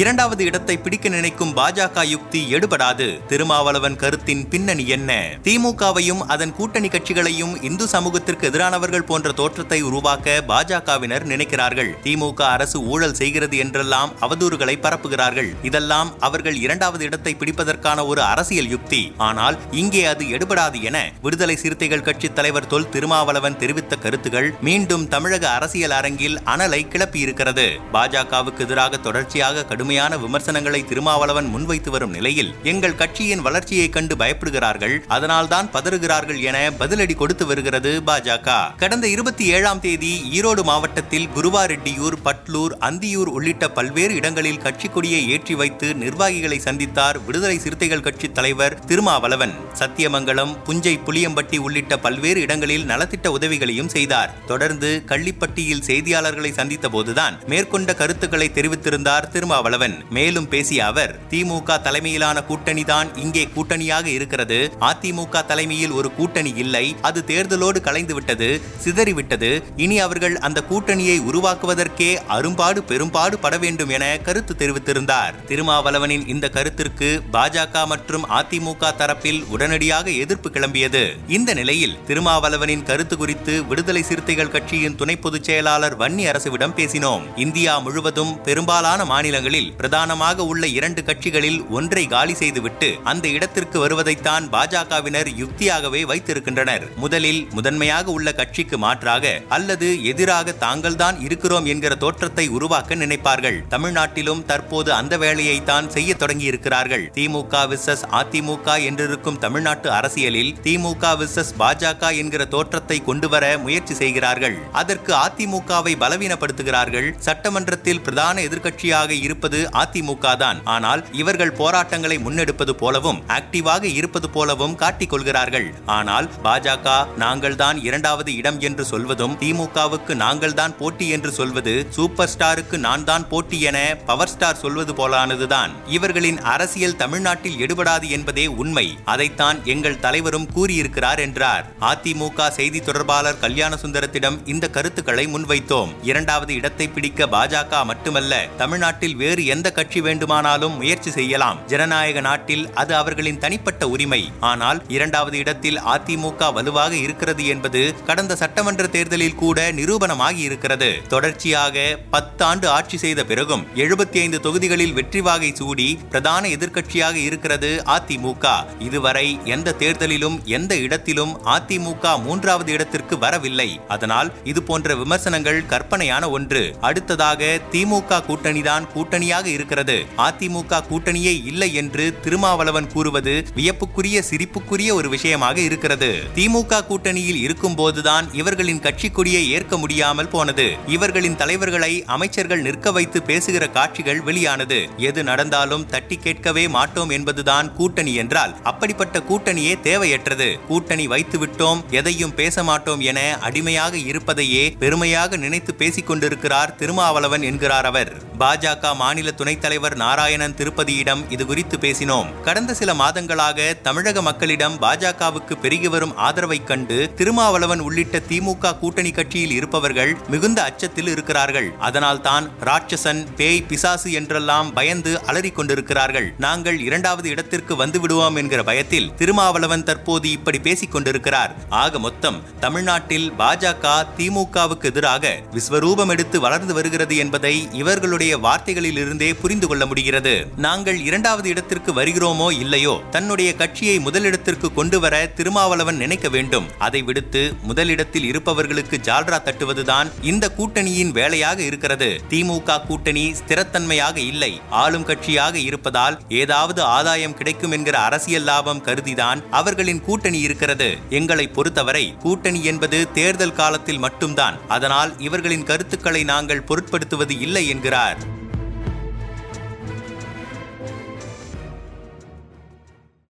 இரண்டாவது இடத்தை பிடிக்க நினைக்கும் பாஜக யுக்தி எடுபடாது. திருமாவளவன் கருத்தின் பின்னணி என்ன? திமுகவையும் அதன் கூட்டணி கட்சிகளையும் இந்து சமூகத்திற்கு எதிரானவர்கள் போன்ற தோற்றத்தை உருவாக்க பாஜகவினர் நினைக்கிறார்கள். திமுக அரசு ஊழல் செய்கிறது என்றெல்லாம் அவதூறுகளை பரப்புகிறார்கள். இதெல்லாம் அவர்கள் இரண்டாவது இடத்தை பிடிப்பதற்கான ஒரு அரசியல் யுக்தி. ஆனால் இங்கே அது எடுபடாது என விடுதலை சிறுத்தைகள் கட்சி தலைவர் தொல் திருமாவளவன் தெரிவித்த கருத்துகள் மீண்டும் தமிழக அரசியல் அரங்கில் அனலை கிளப்பியிருக்கிறது. பாஜகவுக்கு எதிராக தொடர்ச்சியாக கடுமையான விமர்சனங்களை திருமாவளவன் முன்வைத்து வரும் நிலையில் எங்கள் கட்சியின் வளர்ச்சியை கண்டு பயப்படுகிறார்கள். அதனால்தான் பதறுகிறார்கள் என பதிலடி கொடுத்து வருகிறது பாஜக. கடந்த இருபத்தி ஏழாம் தேதி ஈரோடு மாவட்டத்தில் குருவாரெட்டியூர் பட்லூர் அந்தியூர் உள்ளிட்ட பல்வேறு இடங்களில் கட்சி கொடியை ஏற்றி வைத்து நிர்வாகிகளை சந்தித்தார் விடுதலை சிறுத்தைகள் கட்சி தலைவர் திருமாவளவன். சத்தியமங்கலம் புஞ்சை புளியம்பட்டி உள்ளிட்ட பல்வேறு இடங்களில் நலத்திட்ட உதவிகளையும் செய்தார். தொடர்ந்து கள்ளிப்பட்டியில் செய்தியாளர்களை சந்தித்த போதுதான் மேற்கொண்ட கருத்துக்களை தெரிவித்திருந்தார் திருமாவளவன். மேலும் பேசிய அவர் திமுக தலைமையிலான கூட்டணி தான் இங்கே கூட்டணியாக இருக்கிறது. அதிமுக தலைமையில் ஒரு கூட்டணி இல்லை. அது தேர்தலோடு கலைந்துவிட்டது சிதறிவிட்டது. இனி அவர்கள் அந்த கூட்டணியை உருவாக்குவதற்கே அரும்பாடு பெரும்பாடு பட வேண்டும் என கருத்து தெரிவித்திருந்தார். திருமாவளவனின் இந்த கருத்திற்கு பாஜக மற்றும் அதிமுக தரப்பில் உடனடியாக எதிர்ப்பு கிளம்பியது. இந்த நிலையில் திருமாவளவனின் கருத்து குறித்து விடுதலை சிறுத்தைகள் கட்சியின் துணை பொதுச் செயலாளர் வன்னி அரசுவிடம் பேசினோம். இந்தியா முழுவதும் பெரும்பாலான மாநிலங்களில் பிரதானமாக உள்ள இரண்டு கட்சிகளில் ஒன்றை காலி செய்துவிட்டு அந்த இடத்திற்கு வருவதைத்தான் பாஜகவினர் யுக்தியாகவே வைத்திருக்கின்றனர். முதலில் முதன்மையாக உள்ள கட்சிக்கு மாற்றாக அல்லது எதிராக தாங்கள்தான் இருக்கிறோம் என்கிற தோற்றத்தை உருவாக்க நினைப்பார்கள். தமிழ்நாட்டிலும் தற்போது அந்த வேலையை தான் செய்ய தொடங்கியிருக்கிறார்கள். திமுக விசஸ் அதிமுக என்றிருக்கும் தமிழ்நாட்டு அரசியலில் திமுக விசஸ் பாஜக என்கிற தோற்றத்தை கொண்டுவர முயற்சி செய்கிறார்கள். அதற்கு அதிமுகவை பலவீனப்படுத்துகிறார்கள். சட்டமன்றத்தில் பிரதான எதிர்க்கட்சியாக இருப்பது அதிமுக தான். ஆனால் இவர்கள் போராட்டங்களை முன்னெடுப்பது போலவும் ஆக்டிவாக இருப்பது போலவும் காட்டிக் கொள்கிறார்கள். ஆனால் பாஜக நாங்கள் தான் இரண்டாவது இடம் என்று சொல்வதும் திமுகவுக்கு நாங்கள் தான் போட்டி என்று சொல்வது சூப்பர் ஸ்டாருக்கு நான் தான் போட்டி என பவர் ஸ்டார் சொல்வது போலானதுதான் இவர்களின் அரசியல் தமிழ்நாட்டில் எடுபடாது என்பதே உண்மை. அதைத்தான் எங்கள் தலைவரும் கூறியிருக்கிறார் என்றார். அதிமுக செய்தி தொடர்பாளர் கல்யாண சுந்தரத்திடம் இந்த கருத்துக்களை முன்வைத்தோம். இரண்டாவது இடத்தை பிடிக்க பாஜக மட்டுமல்ல தமிழ்நாட்டில் வேறு எந்த கட்சி வேண்டுமானாலும் முயற்சி செய்யலாம். ஜனநாயக நாட்டில் அது அவர்களின் தனிப்பட்ட உரிமை. ஆனால் இரண்டாவது இடத்தில் அதிமுக வலுவாக இருக்கிறது என்பது கடந்த சட்டமன்ற தேர்தலில் கூட நிரூபணமாகி இருக்கிறது. தொடர்ச்சியாக பத்தாண்டு ஆட்சி செய்த பிறகும் எழுபத்தி ஐந்து தொகுதிகளில் வெற்றி வாகை சூடி பிரதான எதிர்க்கட்சியாக இருக்கிறது அதிமுக. இதுவரை எந்த தேர்தலிலும் எந்த இடத்திலும் அதிமுக மூன்றாவது இடத்திற்கு வரவில்லை. அதனால் இது போன்ற விமர்சனங்கள் கற்பனையான ஒன்று. அடுத்ததாக திமுக கூட்டணிதான் கூட்டணியாக இருக்கிறது. அதிமுக கூட்டணியே இல்லை என்று திருமாவளவன் கூறுவது வியப்புக்குரிய சிரிப்புக்குரிய ஒரு விஷயமாக இருக்கிறது. திமுக கூட்டணியில் இருக்கும் போதுதான் இவர்களின் கட்சி கொடியை ஏற்க முடியாமல் போனது. இவர்களின் தலைவர்களை அமைச்சர்கள் நிற்க வைத்து பேசுகிற காட்சிகள் வெளியானது. எது நடந்தாலும் தட்டி கேட்கவே மாட்டோம் என்பதுதான் கூட்டணி என்றால் அப்படிப்பட்ட கூட்டணியே தேவையற்றது. கூட்டணி வைத்து விட்டோம் எதையும் பேச மாட்டோம் என அடிமையாக இருப்பதையே பெருமையாக நினைத்து பேசிக் கொண்டிருக்கிறார் திருமாவளவன் என்கிறார் அவர். பாஜக மாநில துணைத் தலைவர் நாராயணன் திருப்பதியிடம் இது குறித்து பேசினோம். கடந்த சில மாதங்களாக தமிழக மக்களிடம் பாஜகவுக்கு பெருகி வரும் ஆதரவை கண்டு திருமாவளவன் உள்ளிட்ட திமுக கூட்டணி கட்சியில் இருப்பவர்கள் மிகுந்த அச்சத்தில் இருக்கிறார்கள். அதனால் தான் ராட்சசன் பேய் பிசாசு என்றெல்லாம் பயந்து அலறிக் கொண்டிருக்கிறார்கள். நாங்கள் இரண்டாவது இடத்திற்கு வந்து விடுவோம் என்கிற பயத்தில் திருமாவளவன் தற்போது இப்படி பேசிக் கொண்டிருக்கிறார். ஆக மொத்தம் தமிழ்நாட்டில் பாஜக திமுகவுக்கு எதிராக விஸ்வரூபம் எடுத்து வளர்ந்து வருகிறது என்பதை இவர்களுடைய வார்த்தைகளில் இருந்தே புரிந்து கொள்ள முடிகிறது. நாங்கள் இரண்டாவது இடத்திற்கு வருகிறோமோ இல்லையோ தன்னுடைய கட்சியை முதலிடத்திற்கு கொண்டு வர திருமாவளவன் நினைக்க வேண்டும். அதை விடுத்து முதலிடத்தில் இருப்பவர்களுக்கு ஜால்ரா தட்டுவதுதான் இந்த கூட்டணியின் வேலையாக இருக்கிறது. திமுக கூட்டணி ஸ்திரத்தன்மையாக இல்லை. ஆளும் கட்சியாக இருப்பதால் ஏதாவது ஆதாயம் கிடைக்கும் என்கிற அரசியல் லாபம் கருதிதான் அவர்களின் கூட்டணி இருக்கிறது. எங்களை பொறுத்தவரை கூட்டணி என்பது தேர்தல் காலத்தில் மட்டும்தான். அதனால் இவர்களின் கருத்துக்களை நாங்கள் பொருட்படுத்துவது இல்லை என்கிறார்.